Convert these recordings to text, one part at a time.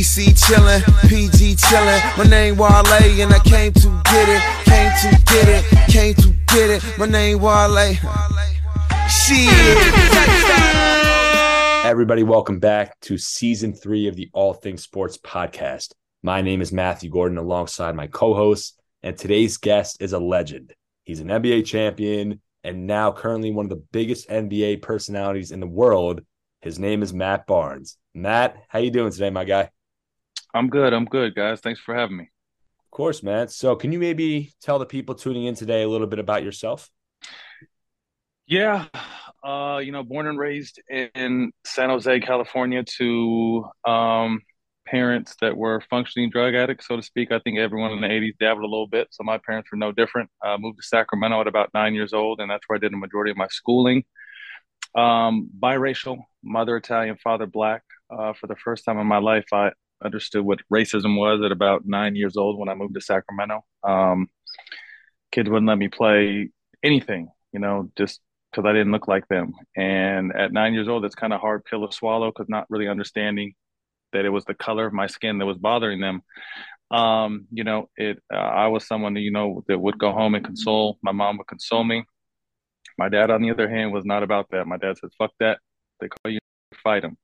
DC chillin', PG chillin'. My name Wale and I came to get it, came to get it, came to get it. My name Wale. Everybody, welcome back to season three of the All Things Sports podcast. My name is Matthew Gordon alongside my co host, and today's guest is a legend. He's an NBA champion and now currently one of the biggest NBA personalities in the world. His name is Matt Barnes. Matt, how you doing today, my guy? I'm good. I'm good, guys. Thanks for having me. Of course, Matt. So, can you maybe tell the people tuning in today a little bit about yourself? Yeah, uh, you know, born and raised in San Jose, California, to um, parents that were functioning drug addicts, so to speak. I think everyone in the 80s dabbled a little bit. So my parents were no different. Uh, moved to Sacramento at about nine years old, and that's where I did the majority of my schooling. Um, biracial, mother Italian, father black. Uh, for the first time in my life, I understood what racism was at about nine years old when I moved to Sacramento. Um, kids wouldn't let me play anything, you know, just because I didn't look like them. And at nine years old, it's kind of hard pill to swallow because not really understanding that it was the color of my skin that was bothering them. Um, you know, it. Uh, I was someone you know that would go home and console. My mom would console me. My dad, on the other hand, was not about that. My dad said, "Fuck that." They call you, fight them.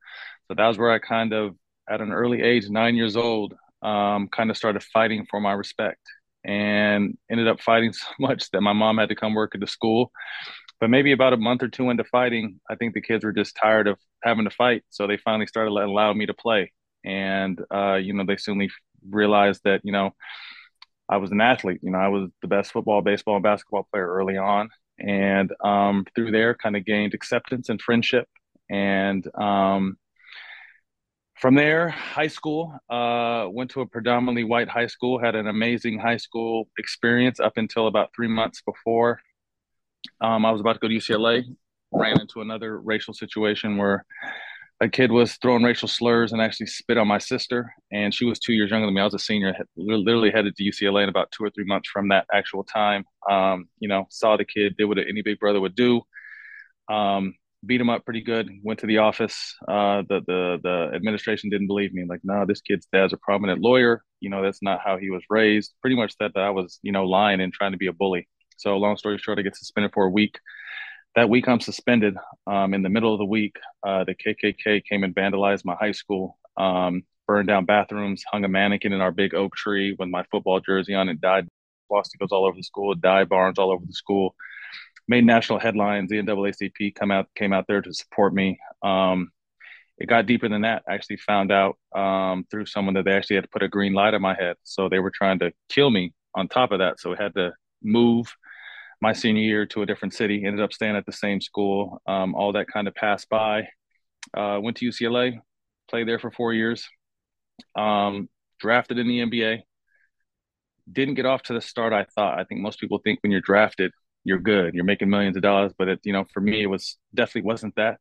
So that was where I kind of, at an early age, nine years old, um, kind of started fighting for my respect, and ended up fighting so much that my mom had to come work at the school but maybe about a month or two into fighting, I think the kids were just tired of having to fight, so they finally started allowing me to play. And uh, you know, they soon realized that you know I was an athlete. You know, I was the best football, baseball, and basketball player early on, and um, through there, kind of gained acceptance and friendship. And um, from there, high school, uh, went to a predominantly white high school, had an amazing high school experience up until about three months before um, I was about to go to UCLA, ran into another racial situation where a kid was throwing racial slurs and actually spit on my sister. And she was two years younger than me. I was a senior, literally headed to UCLA in about two or three months from that actual time. Um, you know, saw the kid, did what any big brother would do. Um, beat him up pretty good. Went to the office. Uh, the the the administration didn't believe me. Like, no, this kid's dad's a prominent lawyer. You know, that's not how he was raised. Pretty much said that I was, you know, lying and trying to be a bully. So long story short, I get suspended for a week. That week I'm suspended. Um, in the middle of the week, uh, the KKK came and vandalized my high school, um, burned down bathrooms, hung a mannequin in our big oak tree with my football jersey on, and died swastikas all over the school, Die Barnes all over the school. Made national headlines. The NAACP come out came out there to support me. Um, it got deeper than that. I actually found out um, through someone that they actually had to put a green light on my head. So they were trying to kill me on top of that. So we had to move my senior year to a different city. Ended up staying at the same school. Um, all that kind of passed by. Uh, went to UCLA, played there for four years. Um, drafted in the NBA. Didn't get off to the start I thought. I think most people think when you're drafted, you're good. You're making millions of dollars, but it, you know, for me, it was definitely wasn't that.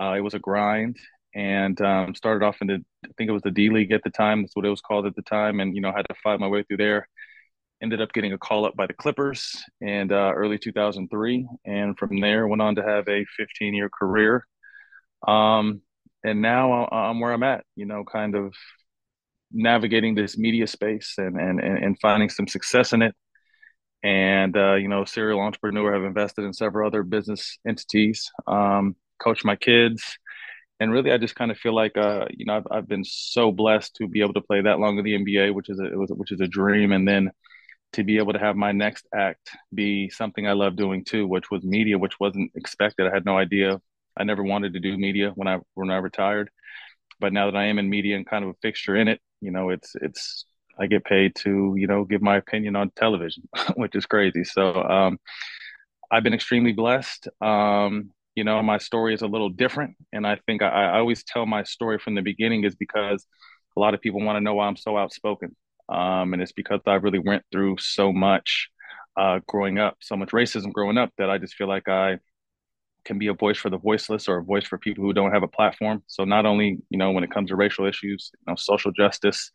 Uh, it was a grind, and um, started off in the I think it was the D League at the time. That's what it was called at the time, and you know, had to fight my way through there ended up getting a call up by the Clippers in uh, early 2003, and from there went on to have a 15 year career. Um, and now I'm where I'm at, you know, kind of navigating this media space and and and finding some success in it. And uh, you know, serial entrepreneur, have invested in several other business entities, um, coach my kids, and really, I just kind of feel like, uh, you know, I've, I've been so blessed to be able to play that long in the NBA, which is a, which is a dream, and then to be able to have my next act be something I love doing too, which was media, which wasn't expected. I had no idea. I never wanted to do media when I when I retired, but now that I am in media and kind of a fixture in it, you know, it's it's I get paid to you know give my opinion on television, which is crazy. So um, I've been extremely blessed. Um, you know, my story is a little different, and I think I, I always tell my story from the beginning is because a lot of people want to know why I'm so outspoken um, and it's because I really went through so much uh, growing up, so much racism growing up that I just feel like I can be a voice for the voiceless or a voice for people who don't have a platform. So not only you know when it comes to racial issues, you know, social justice,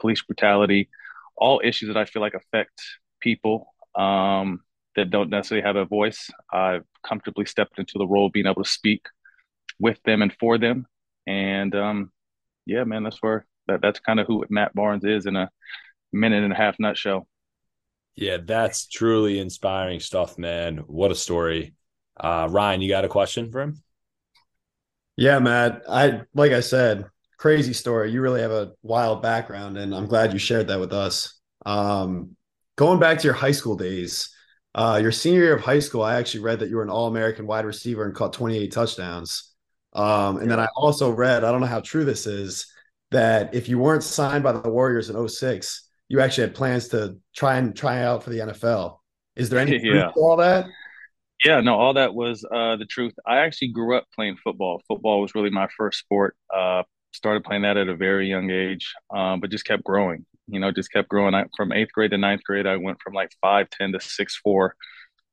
police brutality, all issues that I feel like affect people um, that don't necessarily have a voice. I've comfortably stepped into the role of being able to speak with them and for them, and um, yeah, man, that's where that that's kind of who Matt Barnes is in a minute and a half nutshell. Yeah, that's truly inspiring stuff, man. What a story. Uh, Ryan, you got a question for him? Yeah, Matt. I like I said, crazy story. You really have a wild background, and I'm glad you shared that with us. Um, going back to your high school days, uh, your senior year of high school, I actually read that you were an All American wide receiver and caught 28 touchdowns. Um, and then I also read, I don't know how true this is, that if you weren't signed by the Warriors in 06, you actually had plans to try and try out for the NFL. Is there any yeah. all that? Yeah, no, all that was uh, the truth. I actually grew up playing football. Football was really my first sport. Uh, started playing that at a very young age, um, but just kept growing. You know, just kept growing. I, from eighth grade to ninth grade, I went from like five ten to six four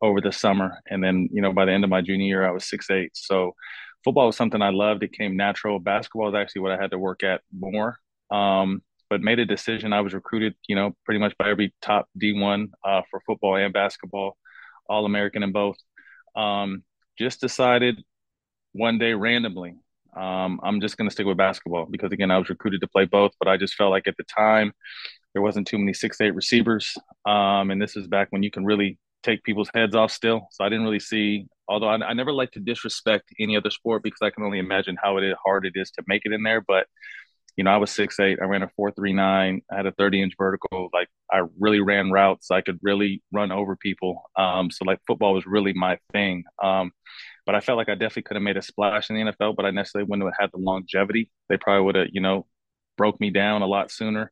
over the summer, and then you know by the end of my junior year, I was six eight. So football was something I loved. It came natural. Basketball is actually what I had to work at more. Um, but made a decision. I was recruited, you know, pretty much by every top D1 uh, for football and basketball, All American in both. Um, just decided one day randomly, um, I'm just going to stick with basketball because, again, I was recruited to play both, but I just felt like at the time there wasn't too many six eight receivers. Um, and this is back when you can really take people's heads off still. So I didn't really see, although I, I never like to disrespect any other sport because I can only imagine how it is, hard it is to make it in there. But you know, I was six eight. I ran a four three nine. I had a thirty inch vertical. Like I really ran routes. I could really run over people. Um, so like football was really my thing. Um, but I felt like I definitely could have made a splash in the NFL, but I necessarily wouldn't have had the longevity. They probably would have, you know, broke me down a lot sooner.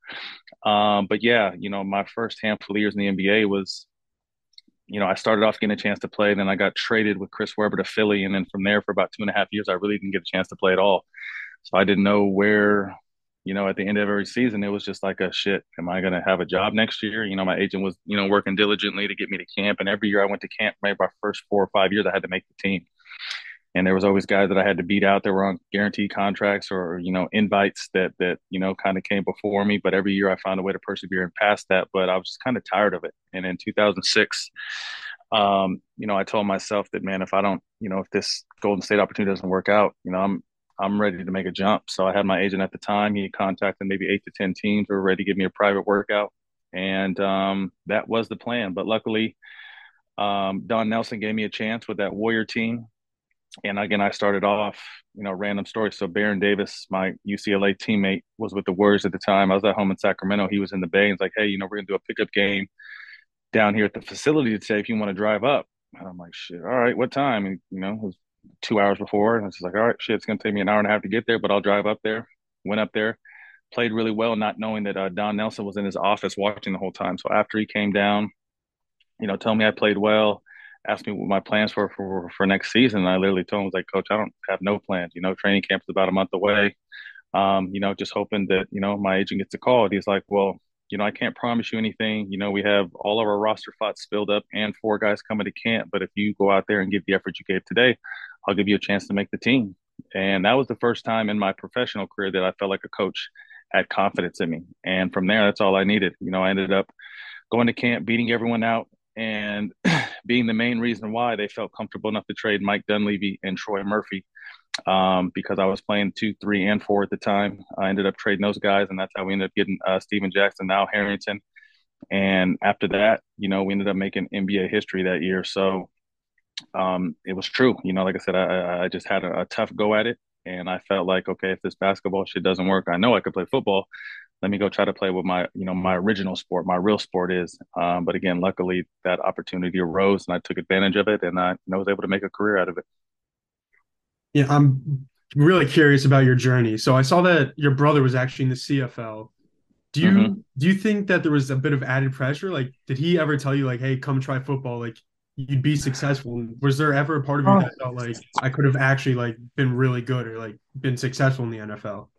Um, but yeah, you know, my first handful of years in the NBA was, you know, I started off getting a chance to play, then I got traded with Chris Webber to Philly, and then from there for about two and a half years, I really didn't get a chance to play at all. So I didn't know where you know, at the end of every season, it was just like a shit. Am I going to have a job next year? You know, my agent was, you know, working diligently to get me to camp. And every year I went to camp, maybe my first four or five years, I had to make the team. And there was always guys that I had to beat out that were on guaranteed contracts or, you know, invites that, that, you know, kind of came before me. But every year I found a way to persevere and pass that. But I was just kind of tired of it. And in 2006, um, you know, I told myself that, man, if I don't, you know, if this Golden State opportunity doesn't work out, you know, I'm, I'm ready to make a jump. So I had my agent at the time. He contacted maybe eight to 10 teams who were ready to give me a private workout. And um, that was the plan. But luckily, um, Don Nelson gave me a chance with that Warrior team. And again, I started off, you know, random story. So Baron Davis, my UCLA teammate, was with the Warriors at the time. I was at home in Sacramento. He was in the Bay. He's like, hey, you know, we're going to do a pickup game down here at the facility today if you want to drive up. And I'm like, shit, all right, what time? And, you know, it was two hours before. And I was like, all right, shit, it's going to take me an hour and a half to get there, but I'll drive up there. Went up there, played really well, not knowing that uh, Don Nelson was in his office watching the whole time. So after he came down, you know, told me I played well, asked me what my plans were for, for next season. And I literally told him, I was like, Coach, I don't have no plans. You know, training camp is about a month away. Um, you know, just hoping that, you know, my agent gets a call. And he's like, well, you know, I can't promise you anything. You know, we have all of our roster spots filled up and four guys coming to camp. But if you go out there and give the effort you gave today, I'll give you a chance to make the team. And that was the first time in my professional career that I felt like a coach had confidence in me. And from there, that's all I needed. You know, I ended up going to camp, beating everyone out, and being the main reason why they felt comfortable enough to trade Mike Dunleavy and Troy Murphy um, because I was playing two, three, and four at the time. I ended up trading those guys, and that's how we ended up getting uh, Stephen Jackson, Al Harrington. And after that, you know, we ended up making NBA history that year. So um, it was true. You know, like I said, I, I just had a, a, tough go at it, and I felt like, okay, if this basketball shit doesn't work, I know I could play football. Let me go try to play with my, you know, my original sport, my real sport is. Um, but again, luckily that opportunity arose, and I took advantage of it, and I, and I was able to make a career out of it. Yeah, I'm really curious about your journey. So I saw that your brother was actually in the CFL. Do you mm-hmm. do you think that there was a bit of added pressure? Like, did he ever tell you like, "Hey, come try football"? Like, you'd be successful. Was there ever a part of you that felt like I could have actually like been really good or like been successful in the NFL?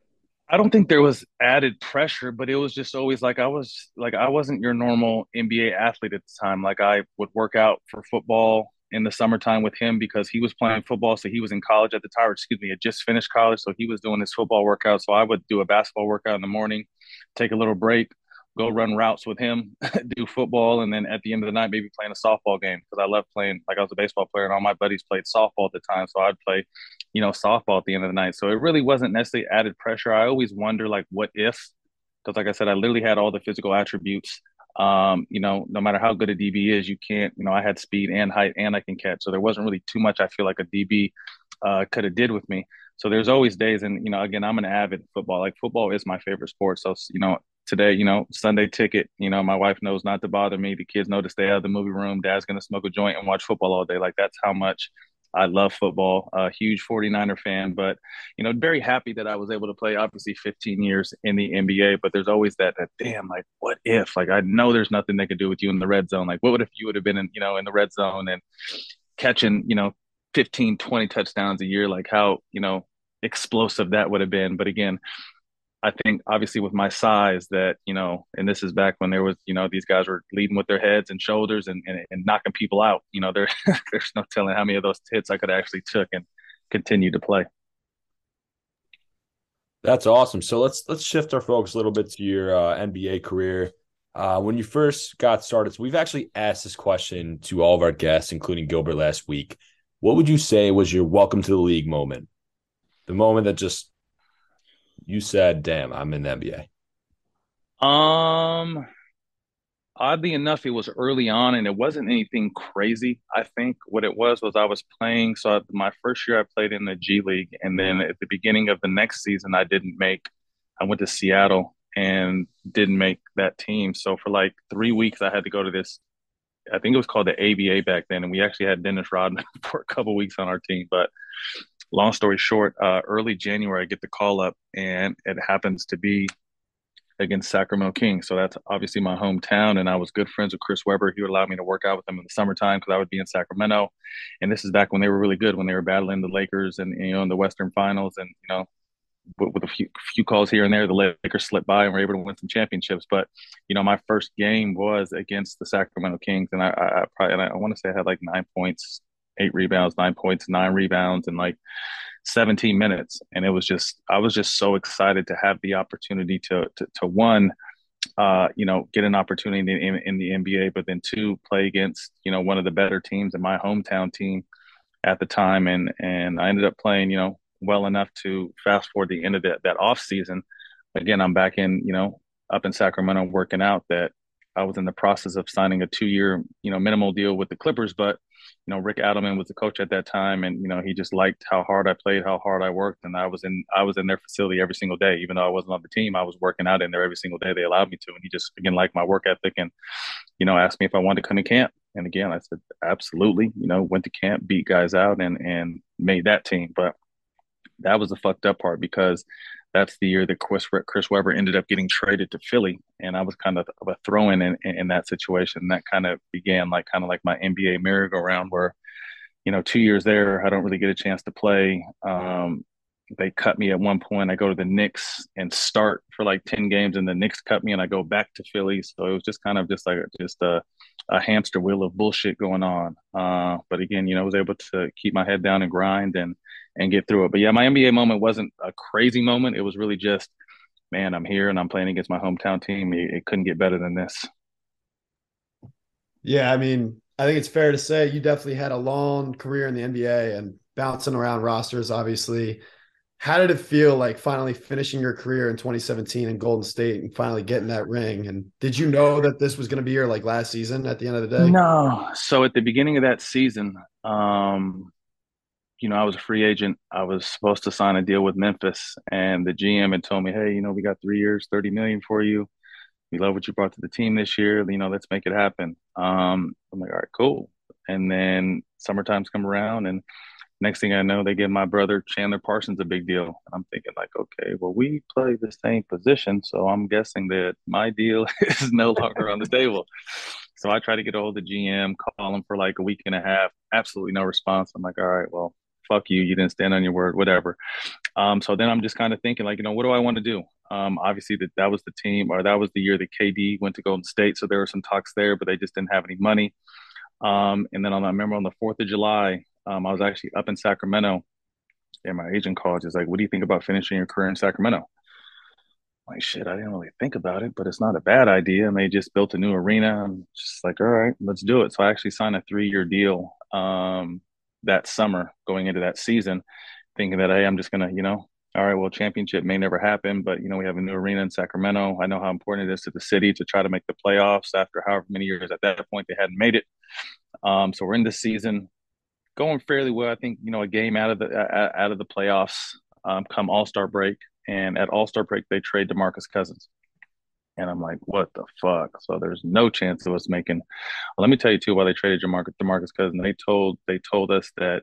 I don't think there was added pressure, but it was just always like I was like I wasn't your normal NBA athlete at the time. Like I would work out for football in the summertime with him because he was playing football. So he was in college at the time, excuse me, had just finished college. So he was doing his football workout. So I would do a basketball workout in the morning, take a little break, go run routes with him, do football, and then at the end of the night, maybe playing a softball game because I loved playing. Like I was a baseball player, and all my buddies played softball at the time, so I'd play, you know, softball at the end of the night. So it really wasn't necessarily added pressure. I always wonder, like, what if? Because, like I said, I literally had all the physical attributes. Um, you know, no matter how good a DB is, you can't. You know, I had speed and height, and I can catch, so there wasn't really too much. I feel like a DB uh, could have did with me. So there's always days, and you know, again, I'm an avid football. Like football is my favorite sport. So you know, today, you know, Sunday ticket. You know, my wife knows not to bother me. The kids know to stay out of the movie room. Dad's gonna smoke a joint and watch football all day. Like that's how much I love football. A huge 49er fan, but you know, very happy that I was able to play. Obviously, 15 years in the NBA, but there's always that that damn like, what if? Like, I know there's nothing they could do with you in the red zone. Like, what would if you would have been in you know in the red zone and catching you know 15, 20 touchdowns a year? Like how you know explosive that would have been. But again, I think obviously with my size that, you know, and this is back when there was, you know, these guys were leading with their heads and shoulders and, and, and knocking people out. You know, there there's no telling how many of those hits I could actually took and continue to play. That's awesome. So let's let's shift our focus a little bit to your uh, NBA career. Uh, when you first got started, so we've actually asked this question to all of our guests, including Gilbert last week. What would you say was your welcome to the league moment? the moment that just you said, "Damn, I'm in the NBA"? Um, oddly enough, it was early on, and it wasn't anything crazy. I think what it was was I was playing. So my first year, I played in the G League, and then at the beginning of the next season, I didn't make. I went to Seattle and didn't make that team. So for like three weeks, I had to go to this. I think it was called the ABA back then, and we actually had Dennis Rodman for a couple weeks on our team. But long story short, uh, early January, I get the call up, and it happens to be against Sacramento Kings. So that's obviously my hometown, and I was good friends with Chris Webber. He would allow me to work out with him in the summertime because I would be in Sacramento. And this is back when they were really good, when they were battling the Lakers and you know in the Western Finals, and you know. With, with a few, few calls here and there, the Lakers slipped by and were able to win some championships. But you know, my first game was against the Sacramento Kings, and I, I, I probably and I, I want to say I had like nine points, eight rebounds, nine points, nine rebounds, and like 17 minutes. And it was just, I was just so excited to have the opportunity to, to, to one, uh, you know, get an opportunity in, in the NBA, but then two, play against, you know, one of the better teams in my hometown team at the time. And, and I ended up playing, you know, well enough to fast forward the end of that, that off season. Again, I'm back in, you know, up in Sacramento working out that I was in the process of signing a two year, you know, minimal deal with the Clippers, but you know, Rick Adelman was the coach at that time, and you know, he just liked how hard I played, how hard I worked, and I was in I was in their facility every single day, even though I wasn't on the team. I was working out in there every single day. They allowed me to, and he just again liked my work ethic, and you know, asked me if I wanted to come to camp. And again, I said absolutely. You know, went to camp, beat guys out, and and made that team. But that was the fucked up part because that's the year that Chris, Chris Webber ended up getting traded to Philly, and I was kind of a throw-in in, in that situation. And that kind of began like kind of like my NBA merry-go-round, where you know, two years there, I don't really get a chance to play. Um, they cut me at one point. I go to the Knicks and start for like 10 games and the Knicks cut me and I go back to Philly. So it was just kind of just like just a, a hamster wheel of bullshit going on. Uh, but again, you know, I was able to keep my head down and grind and and get through it. But yeah, my NBA moment wasn't a crazy moment. It was really just, man, I'm here and I'm playing against my hometown team. It, it couldn't get better than this. Yeah, I mean, I think it's fair to say you definitely had a long career in the NBA and bouncing around rosters, obviously. How did it feel like finally finishing your career in 2017 in Golden State and finally getting that ring? And did you know that this was going to be your like last season at the end of the day? No. So at the beginning of that season, um, you know, I was a free agent. I was supposed to sign a deal with Memphis, and the GM had told me, "Hey, you know, we got three years, thirty million for you. We love what you brought to the team this year. You know, let's make it happen." Um, I'm like, "All right, cool." And then summertime's come around, and next thing I know, they give my brother Chandler Parsons a big deal. And I'm thinking like, okay, well, we play the same position, so I'm guessing that my deal is no longer on the table. So I try to get a hold of the GM, call him for like a week and a half. Absolutely no response. I'm like, all right, well, fuck you, you didn't stand on your word, whatever. Um, so then I'm just kind of thinking like, you know, what do I want to do? Um, obviously that that was the team, or that was the year that KD went to Golden State, so there were some talks there, but they just didn't have any money. Um, and then on, I remember on the Fourth of July, um, I was actually up in Sacramento, and my agent called, just like, "What do you think about finishing your career in Sacramento?" like shit, I didn't really think about it, but it's not a bad idea. And they just built a new arena. I'm just like, all right, let's do it. So I actually signed a three year deal um, that summer going into that season, thinking that hey, I'm just gonna, you know, all right, well, championship may never happen, but you know, we have a new arena in Sacramento. I know how important it is to the city to try to make the playoffs after however many years at that point they hadn't made it. Um, so we're in this season going fairly well. I think you know a game out of the uh, out of the playoffs um, come All Star break, and at All Star break they trade DeMarcus Cousins, and I'm like, what the fuck? So there's no chance of us making. Well, let me tell you too why they traded DeMarcus DeMarcus Cousins. They told they told us that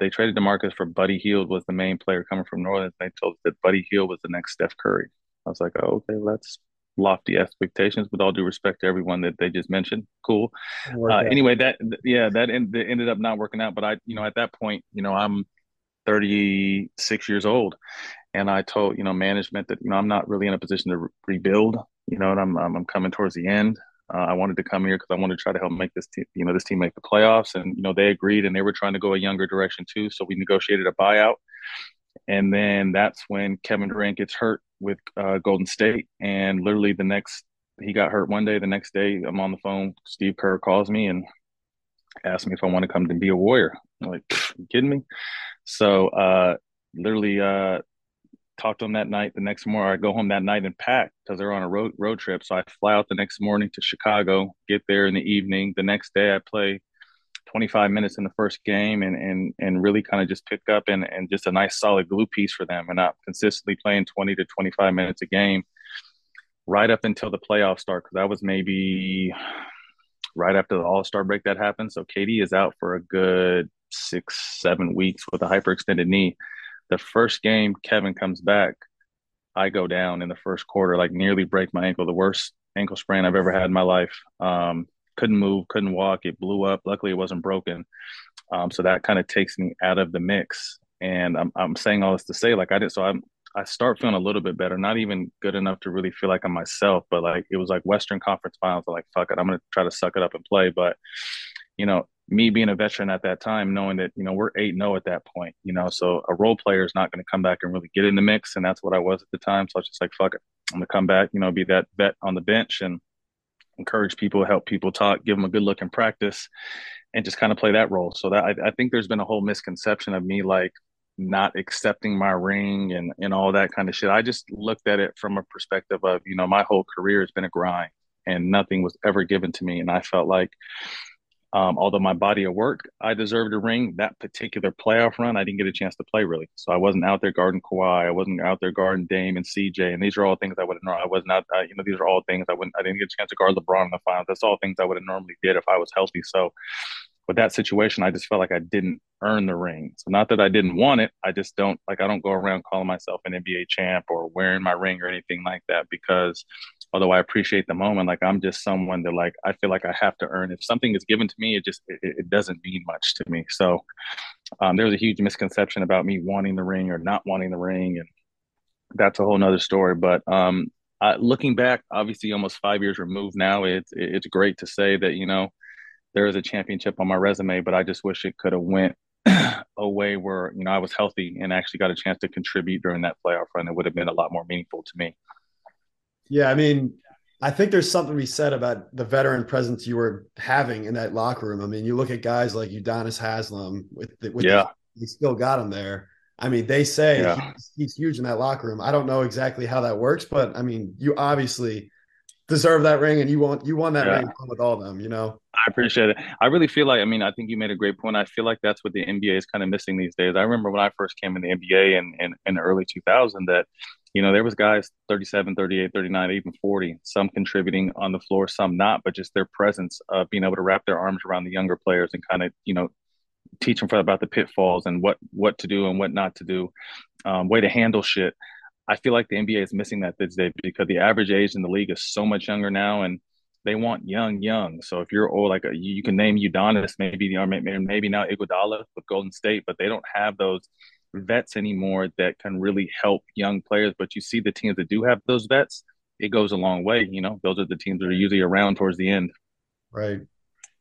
they traded DeMarcus for Buddy Hield was the main player coming from Northern. They told us that Buddy Hield was the next Steph Curry. I was like, oh, okay, well that's lofty expectations. With all due respect to everyone that they just mentioned, cool. Uh, anyway, that yeah, that, ended up not working out. But I, you know, at that point, you know, I'm 36 years old, and I told you know management that you know I'm not really in a position to re- rebuild. You know, and I'm I'm coming towards the end. Uh, I wanted to come here because I wanted to try to help make this team, you know, this team make the playoffs. And you know, they agreed, and they were trying to go a younger direction too. So we negotiated a buyout, and then that's when Kevin Durant gets hurt with uh, Golden State, and literally the next he got hurt one day. The next day, I'm on the phone. Steve Kerr calls me and asks me if I want to come to be a Warrior. I'm like, you kidding me? So, uh, literally, uh, talked to them that night. The next morning, I go home that night and pack because they're on a road road trip. So I fly out the next morning to Chicago, get there in the evening. The next day, I play 25 minutes in the first game and and and really kind of just pick up and and just a nice solid glue piece for them and not consistently playing 20 to 25 minutes a game right up until the playoffs start because that was maybe right after the All-Star break that happened. So KD is out for a good six, seven weeks with a hyperextended knee the first game Kevin comes back, I go down in the first quarter, like nearly break my ankle, the worst ankle sprain I've ever had in my life. Um, couldn't move, couldn't walk. It blew up. Luckily, it wasn't broken. Um, so that kind of takes me out of the mix. And I'm, I'm saying all this to say, like I did. So I'm, I start feeling a little bit better. Not even good enough to really feel like I'm myself, but like it was like Western Conference Finals. I'm like fuck it, I'm gonna try to suck it up and play. But you know, me being a veteran at that time, knowing that you know we're eight zero oh at that point, you know, so a role player is not going to come back and really get in the mix, and that's what I was at the time. So I was just like, fuck it, I'm gonna come back, you know, be that vet on the bench and encourage people, help people talk, give them a good look in practice, and just kind of play that role. So that I, I think there's been a whole misconception of me like not accepting my ring and and all that kind of shit. I just looked at it from a perspective of you know my whole career has been a grind and nothing was ever given to me, and I felt like um, although my body of work, I deserved a ring. That particular playoff run, I didn't get a chance to play really. So I wasn't out there guarding Kawhi. I wasn't out there guarding Dame and CJ. And these are all things I would have. I wasn't out. Uh, you know, these are all things I wouldn't. I didn't get a chance to guard LeBron in the finals. That's all things I would have normally did if I was healthy. So with that situation, I just felt like I didn't earn the ring. So not that I didn't want it. I just don't like. I don't go around calling myself an NBA champ or wearing my ring or anything like that because although I appreciate the moment, like I'm just someone that like I feel like I have to earn. If something is given to me, it just it, it doesn't mean much to me. So um, there was a huge misconception about me wanting the ring or not wanting the ring, and that's a whole nother story. But um, I, looking back, obviously almost five years removed now, it's it's great to say that you know there is a championship on my resume, but I just wish it could have went a way where you know I was healthy and actually got a chance to contribute during that playoff run. It would have been a lot more meaningful to me. Yeah, I mean, I think there's something to be said about the veteran presence you were having in that locker room. I mean, you look at guys like Udonis Haslem with, the, with yeah, the, still got him there. I mean, they say yeah. he's, he's huge in that locker room. I don't know exactly how that works, but I mean, you obviously deserve that ring, and you want you won that yeah. ring with all of them. You know. I appreciate it. I really feel like, I mean, I think you made a great point. I feel like that's what the NBA is kind of missing these days. I remember when I first came in the NBA in, in, in the early 2000 that you know, there was guys 37, 38, 39, even 40, some contributing on the floor, some not, but just their presence of being able to wrap their arms around the younger players and kind of, you know, teach them about the pitfalls and what what to do and what not to do, um, way to handle shit. I feel like the NBA is missing that days because the average age in the league is so much younger now, and they want young, young. So if you're old, like a, you can name Udonis, maybe or maybe now Iguodala with Golden State, but they don't have those vets anymore that can really help young players. But you see the teams that do have those vets, it goes a long way. You know, those are the teams that are usually around towards the end. Right.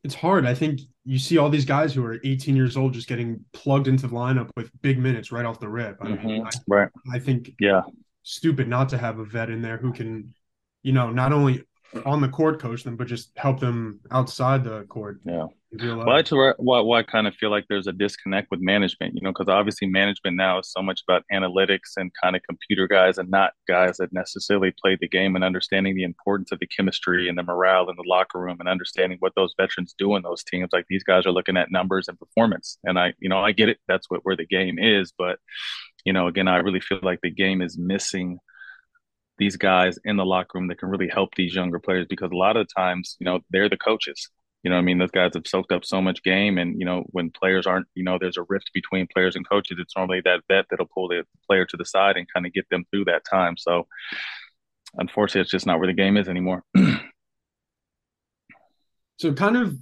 It's hard. I think you see all these guys who are 18 years old just getting plugged into the lineup with big minutes right off the rip. I mean, mm-hmm. I, right. I think yeah, stupid not to have a vet in there who can, you know, not only on the court coach them, but just help them outside the court. Yeah. Well, that's why, why I kind of feel like there's a disconnect with management, you know, because obviously management now is so much about analytics and kind of computer guys and not guys that necessarily play the game and understanding the importance of the chemistry and the morale in the locker room and understanding what those veterans do in those teams. Like these guys are looking at numbers and performance. And I, you know, I get it. That's what where the game is. But, you know, again, I really feel like the game is missing – these guys in the locker room that can really help these younger players because a lot of times, you know, they're the coaches. You know, I mean, those guys have soaked up so much game, and you know, when players aren't, you know, there's a rift between players and coaches. It's normally that vet that'll pull the player to the side and kind of get them through that time. So, unfortunately, it's just not where the game is anymore. so, kind of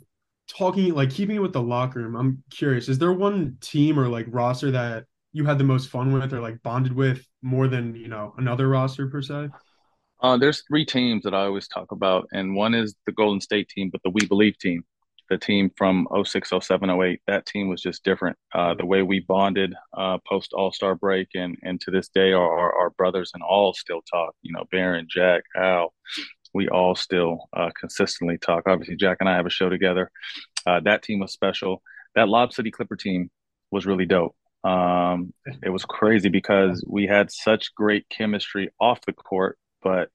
talking, like keeping it with the locker room. I'm curious: is there one team or like roster that you had the most fun with or like bonded with more than you know another roster per se? Uh, there's three teams that I always talk about, and one is the Golden State team, but the We Believe team, the team from 06, 07, 08. That team was just different. Uh, the way we bonded uh, post All Star break, and and to this day, our, our, our brothers and all still talk. You know, Baron, Jack, Al, we all still uh, consistently talk. Obviously, Jack and I have a show together. Uh, that team was special. That Lob City Clipper team was really dope. Um, it was crazy because we had such great chemistry off the court, but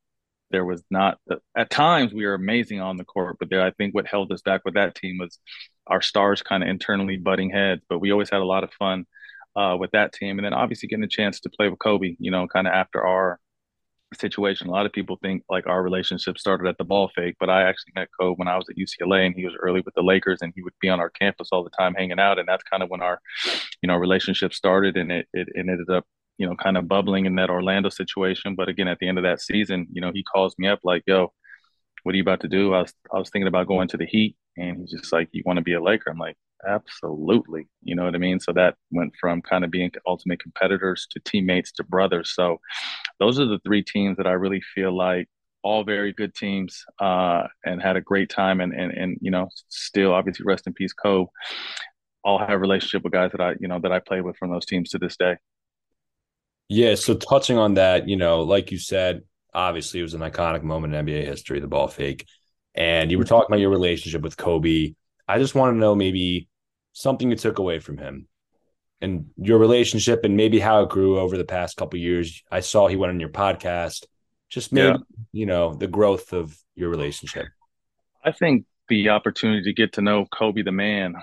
there was not. At times, we were amazing on the court, but there, I think what held us back with that team was our stars kind of internally butting heads. But we always had a lot of fun uh, with that team, and then obviously getting a chance to play with Kobe. You know, kind of after our situation. A lot of people think like our relationship started at the ball fake, but I actually met Kobe when I was at UCLA and he was early with the Lakers and he would be on our campus all the time hanging out. And that's kind of when our, you know, relationship started and it, it, it ended up, you know, kind of bubbling in that Orlando situation. But again, at the end of that season, you know, he calls me up like, yo, what are you about to do? I was, I was thinking about going to the Heat. And he's just like, you want to be a Laker? I'm like, absolutely. You know what I mean? So that went from kind of being ultimate competitors to teammates to brothers. So those are the three teams that I really feel like all very good teams uh, and had a great time and, and and you know still obviously rest in peace Kobe all have a relationship with guys that I you know that I played with from those teams to this day. Yeah, so touching on that, you know, like you said, obviously it was an iconic moment in NBA history, the ball fake. And you were talking about your relationship with Kobe. I just want to know maybe something you took away from him and your relationship and maybe how it grew over the past couple years. I saw he went on your podcast. Just maybe, yeah. you know, the growth of your relationship. I think the opportunity to get to know Kobe the man,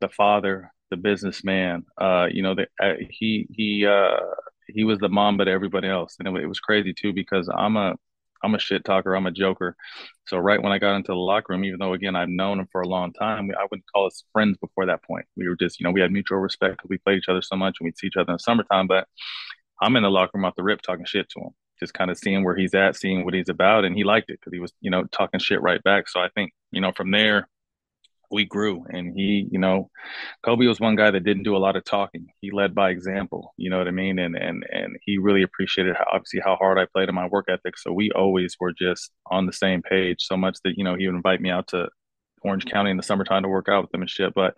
the father, the businessman, uh, you know, the, uh, he he uh, he was the mom, but everybody else, and it, it was crazy too because I'm a I'm a shit talker. I'm a joker. So right when I got into the locker room, even though again I've known him for a long time, I wouldn't call us friends before that point. We were just, you know, we had mutual respect because we played each other so much and we'd see each other in the summertime. But I'm in the locker room off the rip talking shit to him, just kind of seeing where he's at, seeing what he's about, and he liked it because he was, you know, talking shit right back. So I think, you know, from there, we grew. And he you know kobe was one guy that didn't do a lot of talking. He led by example you know what i mean? And and and he really appreciated how, obviously how hard i played in my work ethic. So we always were just on the same page so much that you know he would invite me out to orange county in the summertime to work out with him and shit. But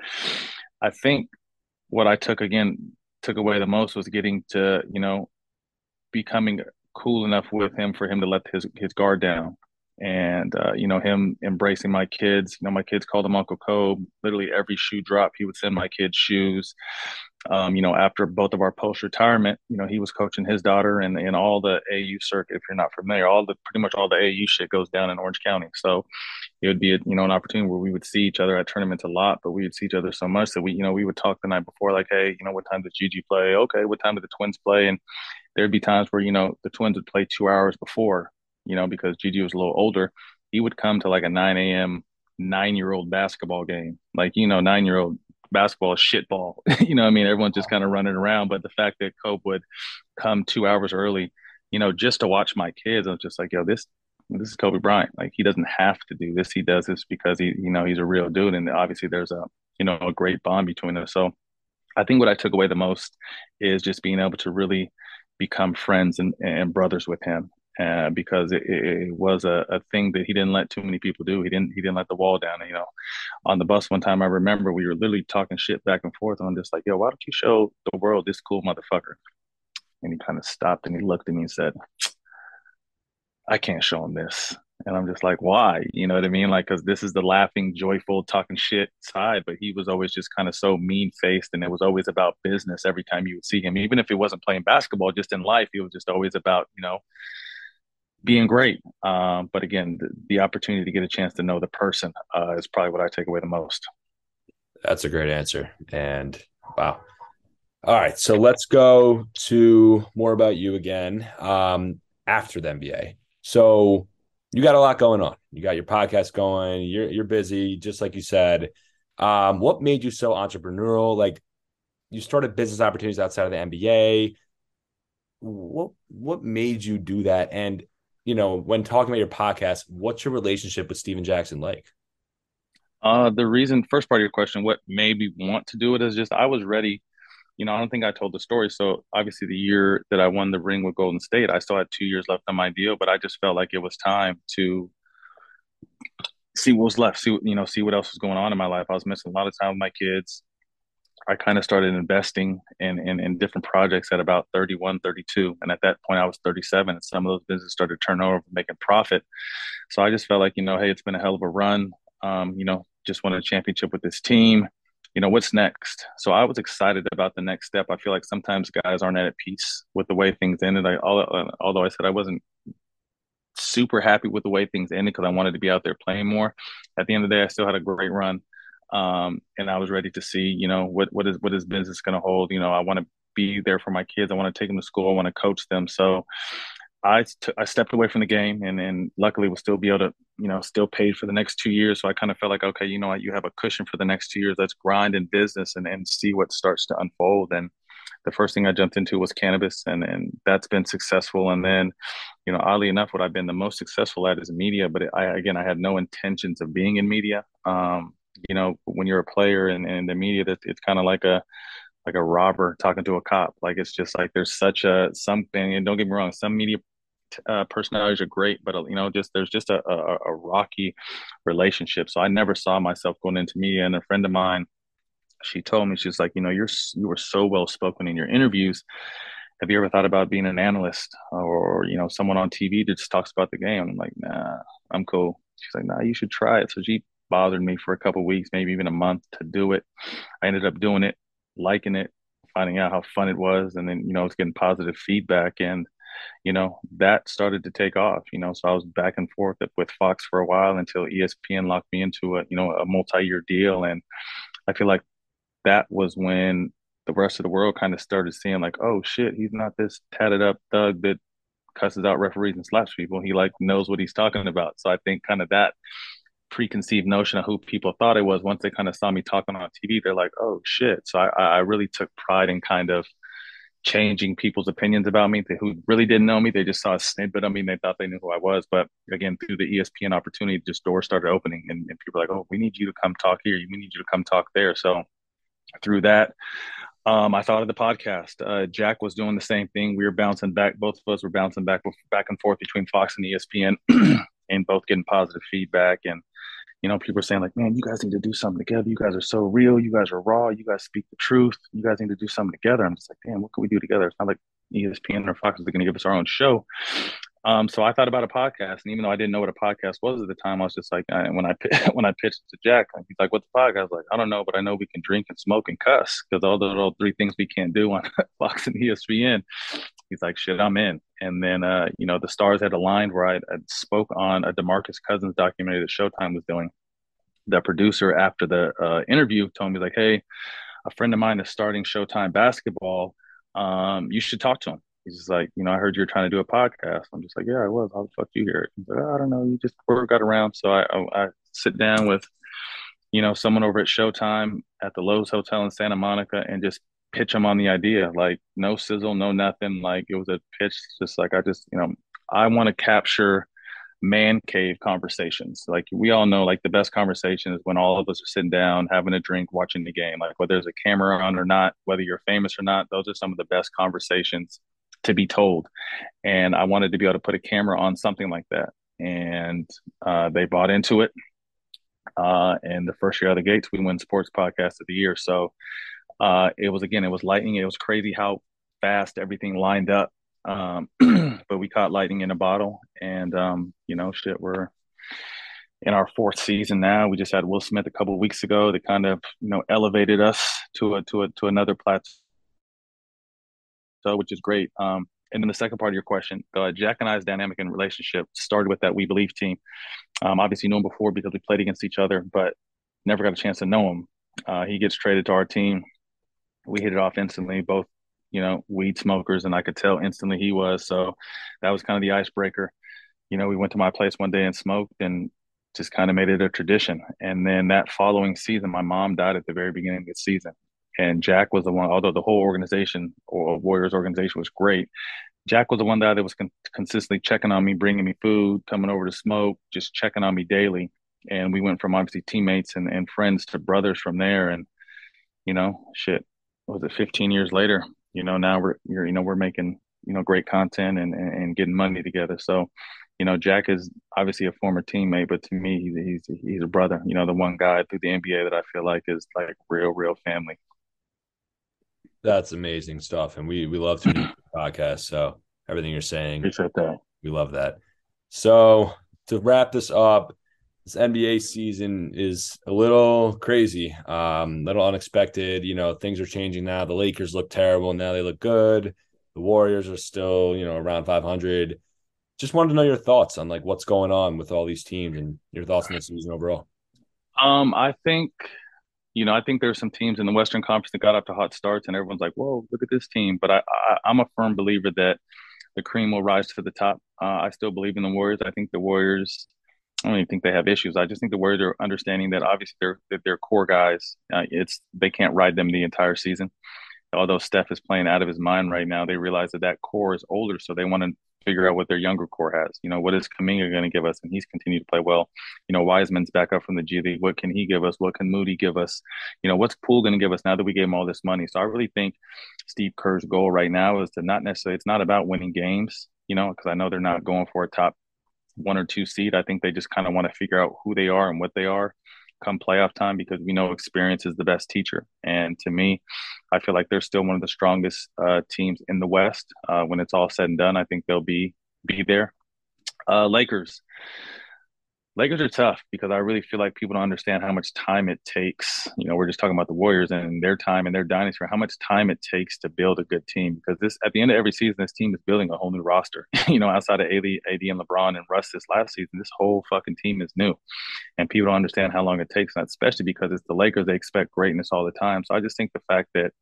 i think what i took again took away the most was getting to you know becoming cool enough with him for him to let his his guard down and uh, you know him embracing my kids. You know, my kids called him Uncle Kobe. Literally every shoe drop, he would send my kids shoes. Um, you know, after both of our post retirement, you know, he was coaching his daughter and in all the AU circuit. If you're not familiar, all the pretty much all the AU shit goes down in Orange County. So it would be a, you know an opportunity where we would see each other at tournaments a lot, but we would see each other so much that we you know we would talk the night before like, hey, you know, what time does Gigi play? Okay, what time do the twins play? And there'd be times where you know the twins would play two hours before you know, because Gigi was a little older, he would come to like a 9 a.m. nine year old basketball game. Like, you know, nine year old basketball is shit ball. you know, I mean, everyone's just kind of running around. But the fact that Kobe would come two hours early, you know, just to watch my kids, I was just like, yo, this this is Kobe Bryant. Like he doesn't have to do this. He does this because he, you know, he's a real dude. And obviously there's a, you know, a great bond between us. So I think what I took away the most is just being able to really become friends and, and brothers with him uh, because it, it was a, a, thing that he didn't let too many people do. He didn't he didn't let the wall down. You know, on the bus one time, I remember we were literally talking shit back and forth. And I'm just like, yo, why don't you show the world this cool motherfucker? And he kind of stopped and he looked at me and said, I can't show him this. And I'm just like, why? You know what I mean? Like, because this is the laughing, joyful, talking shit side. But he was always just kind of so mean faced. And it was always about business every time you would see him. Even if he wasn't playing basketball, just in life, he was just always about, you know, being great. Um, but again, the, the, opportunity to get a chance to know the person uh, is probably what I take away the most. That's a great answer. And wow. All right. So let's go to more about you again um, after the NBA. So you got a lot going on. You got your podcast going. You're you're busy, just like you said. Um, what made you so entrepreneurial? Like you started business opportunities outside of the NBA. What what made you do that? And you know, when talking about your podcast, what's your relationship with Stephen Jackson like? Uh, the reason, first part of your question, what made me want to do it is just I was ready you know, I don't think I told the story. So obviously, the year that I won the ring with Golden State, I still had two years left on my deal, but I just felt like it was time to see what was left, see you know, see what else was going on in my life. I was missing a lot of time with my kids. I kind of started investing in, in, in different projects at about 31, 32. And at that point, I was 37, and some of those businesses started turning over, making profit. So I just felt like, you know, hey, it's been a hell of a run. Um, you know, just won a championship with this team you know what's next so i was excited about the next step i feel like sometimes guys aren't at peace with the way things ended I, although i said i wasn't super happy with the way things ended because i wanted to be out there playing more at the end of the day i still had a great run um, and i was ready to see you know what what is what is business going to hold you know i want to be there for my kids i want to take them to school i want to coach them so I, t- I stepped away from the game and, and luckily was still be able to, you know, still paid for the next two years. So I kind of felt like, okay, you know what, you have a cushion for the next two years. Let's grind in business and, and see what starts to unfold. And the first thing I jumped into was cannabis and, and that's been successful. And then, you know, oddly enough, what I've been the most successful at is media, but I, again, I had no intentions of being in media. Um, you know, when you're a player and the media, that it's kind of like a, like a robber talking to a cop. Like it's just like there's such a something. And don't get me wrong, some media uh, personalities are great, but you know, just there's just a, a, a rocky relationship. So I never saw myself going into media. And a friend of mine, she told me she's like, you know, you're you were so well spoken in your interviews. Have you ever thought about being an analyst or you know someone on TV that just talks about the game? I'm like, nah, I'm cool. She's like, nah, you should try it. So she bothered me for a couple weeks, maybe even a month to do it. I ended up doing it, liking it, finding out how fun it was, and then you know, it's getting positive feedback and you know, that started to take off, you know. So I was back and forth with Fox for a while until ESPN locked me into a, you know, a multi-year deal. And I feel like that was when the rest of the world kind of started seeing like, oh shit, he's not this tatted up thug that cusses out referees and slaps people. He like knows what he's talking about. So I think kind of that preconceived notion of who people thought I was once they kind of saw me talking on TV, they're like, oh shit. So I, I really took pride in kind of changing people's opinions about me They, who really didn't know me. They just saw a snippet of me and they thought they knew who I was. But again, through the ESPN opportunity, just doors started opening and, and people were like, oh, we need you to come talk here. We need you to come talk there. So through that, um, I thought of the podcast. Uh, Jack was doing the same thing. We were bouncing back. Both of us were bouncing back back and forth between Fox and ESPN, and both getting positive feedback. And you know, people are saying like, man, you guys need to do something together. You guys are so real. You guys are raw. You guys speak the truth. You guys need to do something together. I'm just like, damn, what can we do together? It's not like ESPN or Fox is going to give us our own show. Um, so I thought about a podcast, and even though I didn't know what a podcast was at the time, I was just like, I, when I when I pitched to Jack, he's like, "What's a podcast?" I was like, "I don't know, but I know we can drink and smoke and cuss because all those all three things we can't do on Fox and ESPN." He's like, "Shit, I'm in." And then, uh, you know, the stars had aligned where I, I spoke on a Demarcus Cousins documentary that Showtime was doing. The producer after the uh, interview told me like, "Hey, a friend of mine is starting Showtime basketball. Um, you should talk to him." he's just like, you know, I heard you're trying to do a podcast. I'm just like, yeah, I was. How the fuck you hear it? He's like, oh, I don't know. You just got around. So I, I, I sit down with, you know, someone over at Showtime at the Loews Hotel in Santa Monica and just pitch them on the idea. Like no sizzle, no nothing. Like it was a pitch. Just like I just, you know, I want to capture man cave conversations. Like we all know, like the best conversation is when all of us are sitting down, having a drink, watching the game. Like whether there's a camera on or not, whether you're famous or not, those are some of the best conversations to be told. And I wanted to be able to put a camera on something like that. And uh, they bought into it. Uh, and the first year out of the gates, we win Sports Podcast of the Year. So uh, it was, again, it was lightning. It was crazy how fast everything lined up. Um, but we caught lightning in a bottle, and um, you know, shit, we're in our fourth season now. We just had Will Smith a couple weeks ago that kind of you know elevated us to a to a to another plateau, which is great. Um, and then the second part of your question, uh, Jack and I's dynamic and relationship started with that We Believe team. Um, obviously, known before because we played against each other, but never got a chance to know him. Uh, he gets traded to our team. We hit it off instantly, both you know weed smokers, and I could tell instantly he was. So that was kind of the icebreaker. You know, we went to my place one day and smoked, and just kind of made it a tradition. And then that following season, my mom died at the very beginning of the season. And Jack was the one, although the whole organization or Warriors organization was great, Jack was the one guy that was con- consistently checking on me, bringing me food, coming over to smoke, just checking on me daily. And we went from obviously teammates and, and friends to brothers from there. And, you know, shit, was it 15 years later? You know, now we're, you know, we're making, you know, great content and, and, and getting money together. So, you know, Jack is obviously a former teammate, but to me, he's he's he's a brother. You know, the one guy through the NBA that I feel like is like real, real family. That's amazing stuff, and we we love to do podcast. So everything you're saying, appreciate that. We love that. So to wrap this up, this NBA season is a little crazy, um, little unexpected. You know, things are changing now. The Lakers look terrible now; they look good. The Warriors are still, you know, around 500 just wanted to know your thoughts on like what's going on with all these teams and your thoughts on the season overall. Um, I think, you know, I think there's some teams in the Western Conference that got up to hot starts, and everyone's like, "Whoa, look at this team!" But I, I am a firm believer that the cream will rise to the top. Uh, I still believe in the Warriors. I think the Warriors. I don't even think they have issues. I just think the Warriors are understanding that obviously they're that they're core guys. Uh, it's they can't ride them the entire season although Steph is playing out of his mind right now, they realize that that core is older, so they want to figure out what their younger core has. You know, what is Kuminga going to give us? And he's continued to play well. You know, Wiseman's back up from the G League. What can he give us? What can Moody give us? You know, what's Poole going to give us now that we gave him all this money? So I really think Steve Kerr's goal right now is to not necessarily, it's not about winning games, you know, because I know they're not going for a top one or two seed. I think they just kind of want to figure out who they are and what they are come playoff time because we know experience is the best teacher. And to me, I feel like they're still one of the strongest uh, teams in the West. Uh, when it's all said and done, I think they'll be be there. Uh, Lakers. Lakers are tough because I really feel like people don't understand how much time it takes. You know, we're just talking about the Warriors and their time and their dynasty, how much time it takes to build a good team. Because this, at the end of every season, this team is building a whole new roster. you know, outside of AD, AD and LeBron and Russ this last season, this whole fucking team is new, and people don't understand how long it takes. And especially because it's the Lakers, they expect greatness all the time. So I just think the fact that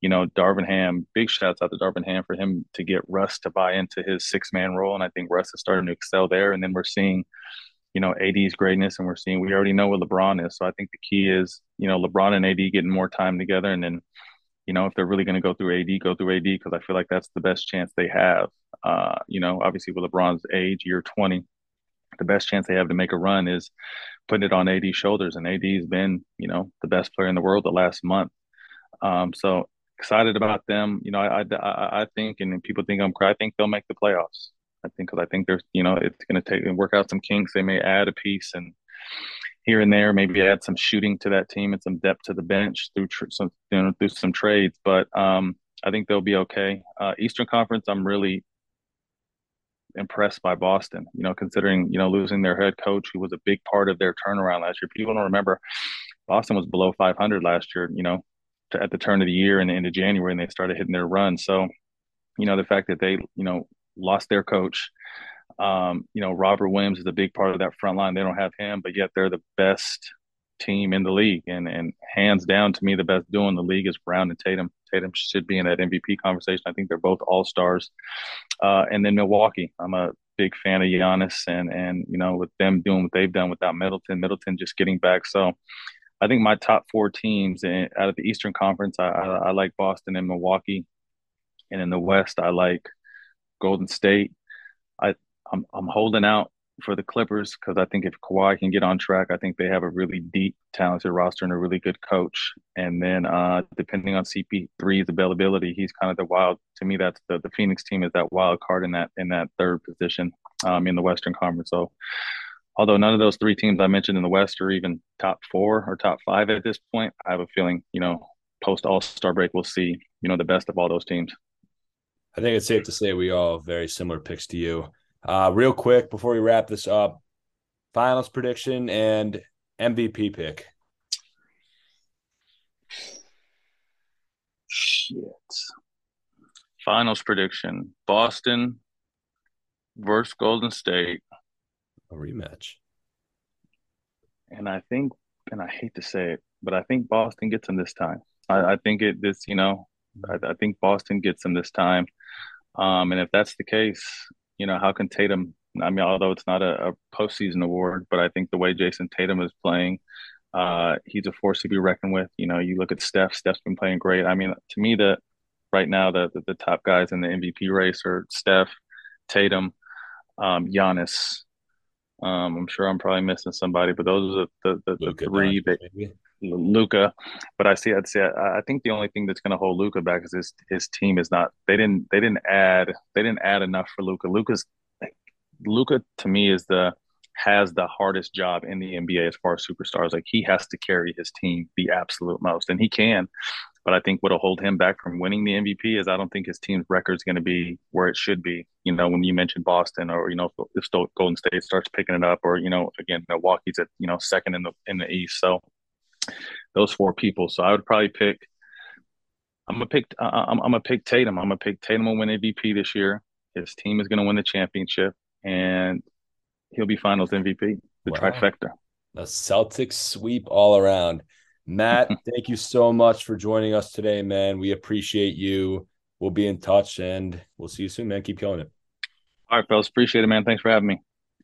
you know, Darvin Ham, big shouts out to Darvin Ham for him to get Russ to buy into his six man role. And I think Russ is starting to excel there. And then we're seeing, you know, AD's greatness, and we're seeing we already know what LeBron is. So I think the key is, you know, LeBron and AD getting more time together, and then, you know, if they're really going to go through AD, go through AD because I feel like that's the best chance they have. Uh, you know, obviously with LeBron's age, year twenty, the best chance they have to make a run is putting it on AD's shoulders, and AD's been, you know, the best player in the world the last month. Um, so excited about them. You know, I I, I think, and people think I'm crazy. I think they'll make the playoffs. I think because I think there's you know it's going to take and work out some kinks. They may add a piece and here and there, maybe add some shooting to that team and some depth to the bench through tr- some you know through some trades. But um, I think they'll be okay. Uh, Eastern Conference, I'm really impressed by Boston. You know, considering you know losing their head coach, who was a big part of their turnaround last year. People don't remember Boston was below 500 last year. You know, to, at the turn of the year and into January, and they started hitting their run. So, you know, the fact that they you know lost their coach. Um, you know, Robert Williams is a big part of that front line. They don't have him, but yet they're the best team in the league. And and hands down to me, the best duo in the league is Brown and Tatum. Tatum should be in that MVP conversation. I think they're both all stars. Uh, and then Milwaukee, I'm a big fan of Giannis, and and you know with them doing what they've done without Middleton, Middleton just getting back. So I think my top four teams in, out of the Eastern Conference, I, I, I like Boston and Milwaukee, and in the West, I like Golden State. I I'm I'm holding out for the Clippers because I think if Kawhi can get on track, I think they have a really deep, talented roster and a really good coach. And then uh, depending on CP3's availability, he's kind of the wild. To me, that's the the Phoenix team is that wild card in that in that third position um, in the Western Conference. So. Although none of those three teams I mentioned in the West are even top four or top five at this point, I have a feeling, you know, post All Star break, we'll see, you know, the best of all those teams. I think it's safe to say we all have very similar picks to you. Uh, real quick before we wrap this up, finals prediction and MVP pick. Shit. Finals prediction: Boston versus Golden State. A rematch. And I think, and I hate to say it, but I think Boston gets them this time. I, I think it this, you know, I, I, think Boston gets them this time. Um, and if that's the case, you know, how can Tatum? I mean, although it's not a, a postseason award, but I think the way Jayson Tatum is playing, uh, he's a force to be reckoned with. You know, you look at Steph. Steph's been playing great. I mean, to me, the right now the the, the top guys in the MVP race are Steph, Tatum, um, Giannis. Um, I'm sure I'm probably missing somebody, but those are the the, the, three that Luka. But I see, I'd say, I, think the only thing that's going to hold Luka back is his his team is not. They didn't they didn't add they didn't add enough for Luka. Luka's Luka to me is the has the hardest job in the NBA as far as superstars. Like he has to carry his team the absolute most, and he can. But I think what'll hold him back from winning the MVP is I don't think his team's record is going to be where it should be. You know, when you mentioned Boston, or you know, if, if Golden State starts picking it up, or you know, again, Milwaukee's at you know second in the in the East. So those four people. So I would probably pick. I'm gonna pick. I'm, I'm gonna pick Tatum. I'm gonna pick Tatum will win MVP this year. His team is gonna win the championship, and he'll be Finals MVP. The wow. trifecta. The Celtics sweep all around. Matt, thank you so much for joining us today, man. We appreciate you. We'll be in touch and we'll see you soon, man. Keep killing it. All right, fellas. Appreciate it, man. Thanks for having me.